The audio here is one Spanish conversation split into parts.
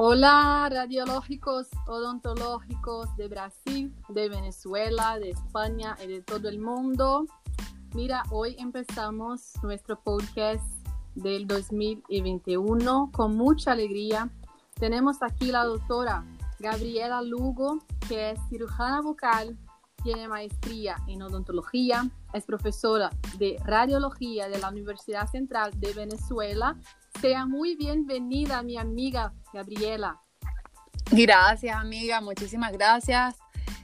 Hola, radiológicos odontológicos de Brasil, de Venezuela, de España y de todo el mundo. Mira, hoy empezamos nuestro podcast del 2021 con mucha alegría. Tenemos aquí la doctora Gabriela Lugo, que es cirujana bucal, tiene maestría en odontología, es profesora de radiología de la Universidad Central de Venezuela. Sea muy bienvenida, mi amiga Gabriela. Gracias, amiga, muchísimas gracias.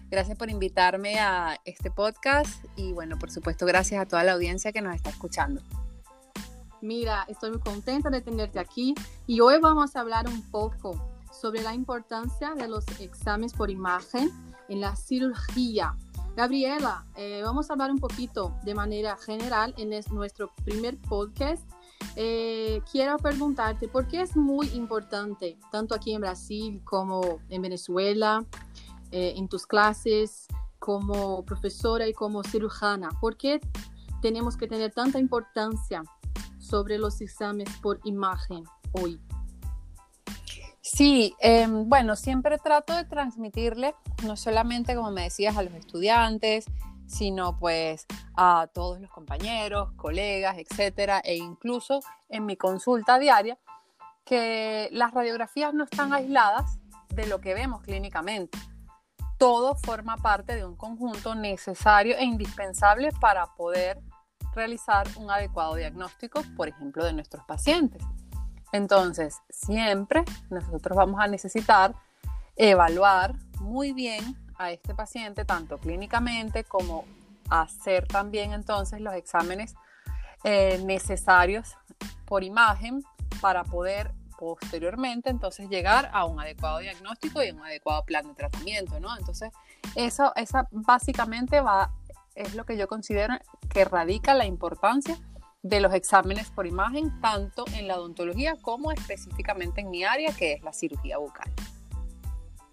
Gracias por invitarme a este podcast y bueno, por supuesto, gracias a toda la audiencia que nos está escuchando. Mira, estoy muy contenta de tenerte aquí y hoy vamos a hablar un poco sobre la importancia de los exámenes por imagen en la cirugía. Gabriela, eh, vamos a hablar un poquito de manera general en nuestro primer podcast. Eh, quiero preguntarte por qué es muy importante, tanto aquí en Brasil como en Venezuela, eh, en tus clases, como profesora y como cirujana, ¿por qué tenemos que tener tanta importancia sobre los exámenes por imagen hoy? Sí, em, bueno, siempre trato de transmitirle, no solamente como me decías, a los estudiantes, sino pues a todos los compañeros, colegas, etcétera, e incluso en mi consulta diaria, que las radiografías no están aisladas de lo que vemos clínicamente. Todo forma parte de un conjunto necesario e indispensable para poder realizar un adecuado diagnóstico, por ejemplo, de nuestros pacientes. Entonces, siempre nosotros vamos a necesitar evaluar muy bien a este paciente, tanto clínicamente como hacer también entonces los exámenes eh, necesarios por imagen para poder posteriormente entonces llegar a un adecuado diagnóstico y un adecuado plan de tratamiento, ¿no? Entonces, eso esa básicamente va es lo que yo considero que radica la importancia de los exámenes por imagen, tanto en la odontología como específicamente en mi área, que es la cirugía bucal.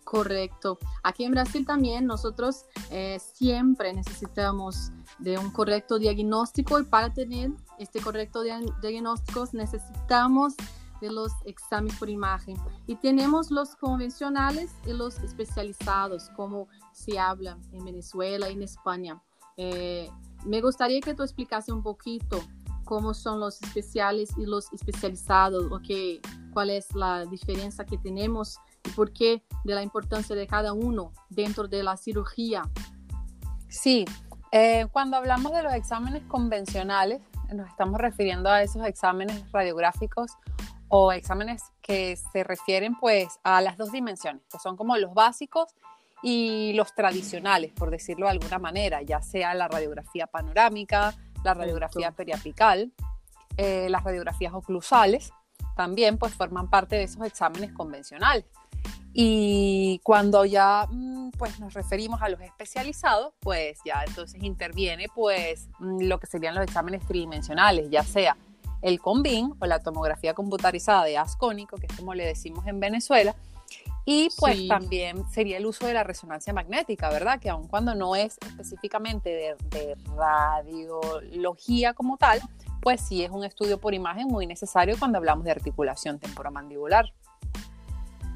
Correcto. Aquí en Brasil también nosotros eh, siempre necesitamos de un correcto diagnóstico y para tener este correcto diagnóstico necesitamos de los exámenes por imagen. Y tenemos los convencionales y los especializados, como se habla en Venezuela y en España. Eh, me gustaría que tú explicase un poquito cómo son los especiales y los especializados, cuál es la diferencia que tenemos y por qué de la importancia de cada uno dentro de la cirugía. Sí, eh, cuando hablamos de los exámenes convencionales, nos estamos refiriendo a esos exámenes radiográficos o exámenes que se refieren pues a las dos dimensiones, que son como los básicos y los tradicionales, por decirlo de alguna manera, ya sea la radiografía panorámica, la radiografía periapical, eh, las radiografías oclusales, también pues forman parte de esos exámenes convencionales. Y cuando ya mm, pues nos referimos a los especializados, pues ya entonces interviene pues mm, lo que serían los exámenes tridimensionales, ya sea el COMBIN o la tomografía computarizada de ascónico, que es como le decimos en Venezuela, y pues también sería el uso de la resonancia magnética, ¿verdad? Que aun cuando no es específicamente de, radiología como tal, pues sí es un estudio por imagen muy necesario cuando hablamos de articulación temporomandibular.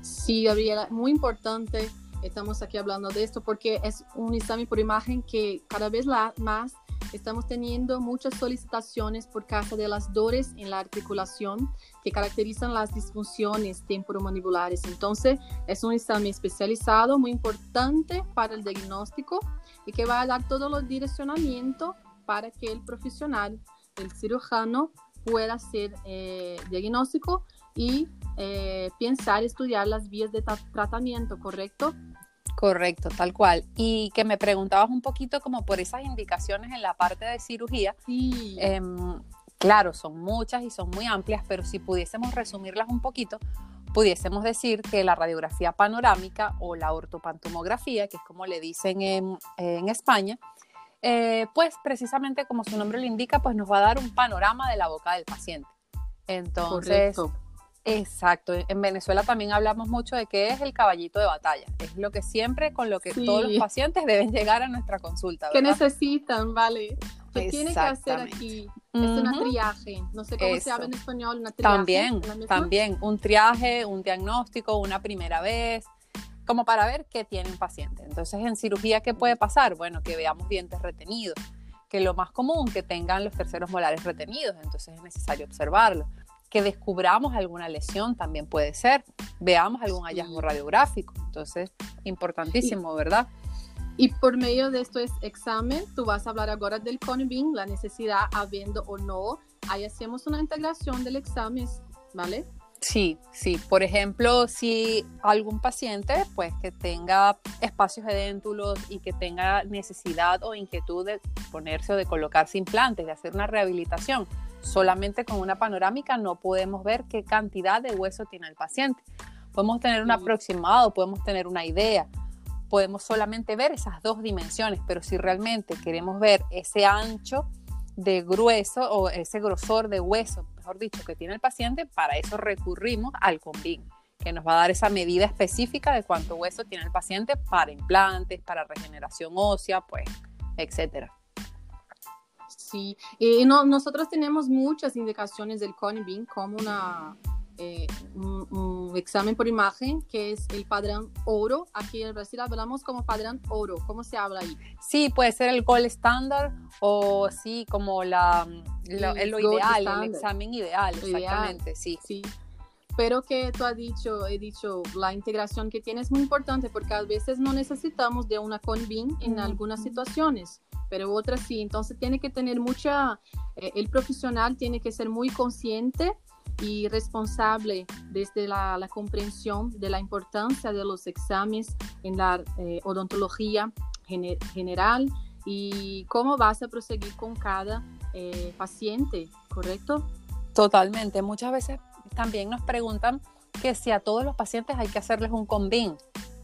Sí, Gabriela, muy importante. Estamos aquí hablando de esto porque es un examen por imagen que cada vez más estamos teniendo muchas solicitaciones por causa de las dores en la articulación que caracterizan las disfunciones temporomandibulares. Entonces, es un examen especializado muy importante para el diagnóstico y que va a dar todo el direccionamiento para que el profesional, el cirujano, pueda hacer eh, diagnóstico y eh, pensar, estudiar las vías de tratamiento, ¿correcto? Correcto, tal cual. Y que me preguntabas un poquito como por esas indicaciones en la parte de cirugía. Sí. Em, claro, son muchas y son muy amplias, pero si pudiésemos resumirlas un poquito, pudiésemos decir que la radiografía panorámica o la ortopantomografía, que es como le dicen en, España, eh, pues precisamente como su nombre lo indica, pues nos va a dar un panorama de la boca del paciente. Entonces, Correcto. Exacto. En Venezuela también hablamos mucho de qué es el caballito de batalla. Es lo que siempre con lo que todos los pacientes deben llegar a nuestra consulta. ¿Qué necesitan? Vale. ¿Qué tiene que hacer aquí? Es una triaje, no sé cómo se habla en español, una triaje. También, también, un triaje, un diagnóstico, una primera vez, como para ver qué tiene un paciente. Entonces, en cirugía, ¿qué puede pasar? Bueno, que veamos dientes retenidos, que lo más común, que tengan los terceros molares retenidos, entonces es necesario observarlo. Que descubramos alguna lesión también puede ser, veamos algún hallazgo radiográfico, entonces, importantísimo, ¿verdad? Y por medio de este examen, tú vas a hablar ahora del CONBIN, la necesidad habiendo o no. Ahí hacemos una integración del examen, ¿vale? Sí, sí. Por ejemplo, si algún paciente, pues que tenga espacios edéntulos y que tenga necesidad o inquietud de ponerse o de colocarse implantes, de hacer una rehabilitación, solamente con una panorámica no podemos ver qué cantidad de hueso tiene el paciente. Podemos tener un aproximado, podemos tener una idea, podemos solamente ver esas dos dimensiones, pero si realmente queremos ver ese ancho de grueso o ese grosor de hueso, mejor dicho, que tiene el paciente, para eso recurrimos al COMBIN, que nos va a dar esa medida específica de cuánto hueso tiene el paciente para implantes, para regeneración ósea, pues, etcétera. Sí, y no, nosotros tenemos muchas indicaciones del CONBIN como una eh, un, examen por imagen que es el padrón oro. Aquí en Brasil hablamos como padrón oro. ¿Cómo se habla ahí? Sí, puede ser el gold standard o sí, como la, lo, ideal, el examen ideal, exactamente, sí. Sí. Pero que tú has dicho, he dicho, la integración que tiene es muy importante porque a veces no necesitamos de una convin en algunas situaciones, pero otras sí. Entonces tiene que tener mucha, eh, el profesional tiene que ser muy consciente y responsable desde la, comprensión de la importancia de los exámenes en la eh, odontología general y cómo vas a proseguir con cada eh, paciente, ¿correcto? Totalmente. Muchas veces también nos preguntan que si a todos los pacientes hay que hacerles un convin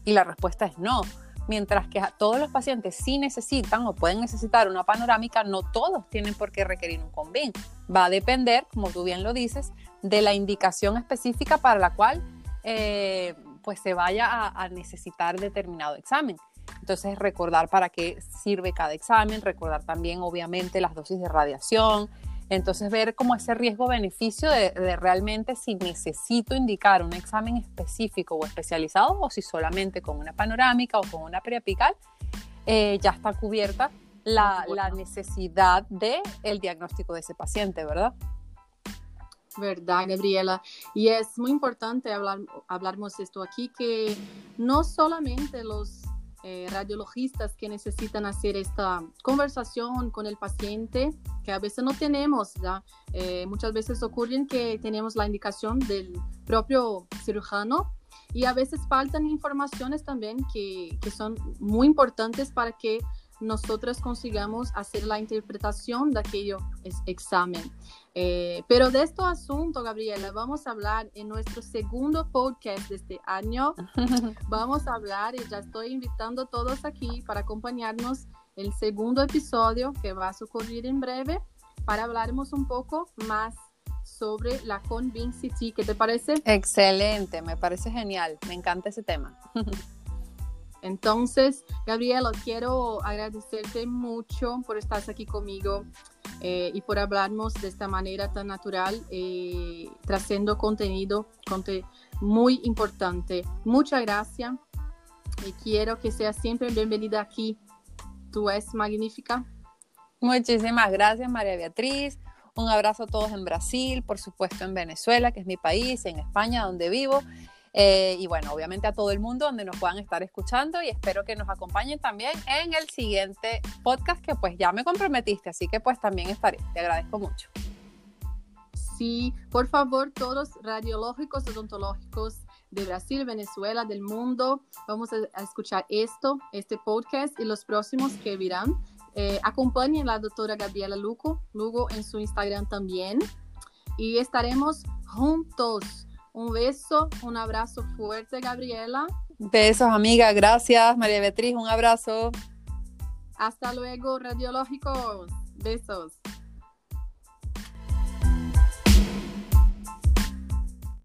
y la respuesta es no mientras que todos los pacientes sí necesitan o pueden necesitar una panorámica, no todos tienen por qué requerir un convin. Va a depender, como tú bien lo dices, de la indicación específica para la cual eh, pues se vaya a, a necesitar determinado examen. Entonces, recordar para qué sirve cada examen, recordar también, obviamente, las dosis de radiación, entonces, ver como ese riesgo-beneficio de, realmente si necesito indicar un examen específico o especializado o si solamente con una panorámica o con una preapical eh, ya está cubierta la, necesidad del el diagnóstico de ese paciente, ¿verdad? Verdad, Gabriela. Y es muy importante hablar, hablarmos esto aquí, que no solamente los eh, radiologistas que necesitan hacer esta conversación con el paciente, que a veces no tenemos, ¿ya? Eh, muchas veces ocurren que tenemos la indicación del propio cirujano y a veces faltan informaciones también que, que son muy importantes para que nosotras consigamos hacer la interpretación de aquello examen. Eh, pero de este asunto, Gabriela, vamos a hablar en nuestro segundo podcast de este año. vamos a hablar y ya estoy invitando a todos aquí para acompañarnos el segundo episodio que va a ocurrir en breve para hablarnos un poco más sobre la Convincity. ¿Qué te parece? Excelente, me parece genial. Me encanta ese tema. Entonces, Gabriela, quiero agradecerte mucho por estar aquí conmigo eh, y por hablarnos de esta manera tan natural, eh, contenido, muy importante. Muchas gracias y quiero que seas siempre bienvenida aquí. Tú eres magnífica. Muchísimas gracias, María Beatriz. Un abrazo a todos en Brasil, por supuesto en Venezuela, que es mi país, en España, donde vivo. Eh, y bueno, obviamente a todo el mundo donde nos puedan estar escuchando y espero que nos acompañen también en el siguiente podcast que pues ya me comprometiste, así que pues también estaré. Te agradezco mucho. Sí, por favor, todos radiológicos, odontológicos de Brasil, Venezuela, del mundo, vamos a, escuchar esto, este podcast y los próximos que virán. Eh, acompañen a la doctora Gabriela Lugo, Lugo en su Instagram también y estaremos juntos un beso, un abrazo fuerte, Gabriela. Besos, amiga. Gracias, María Beatriz. Un abrazo. Hasta luego, radiológicos. Besos.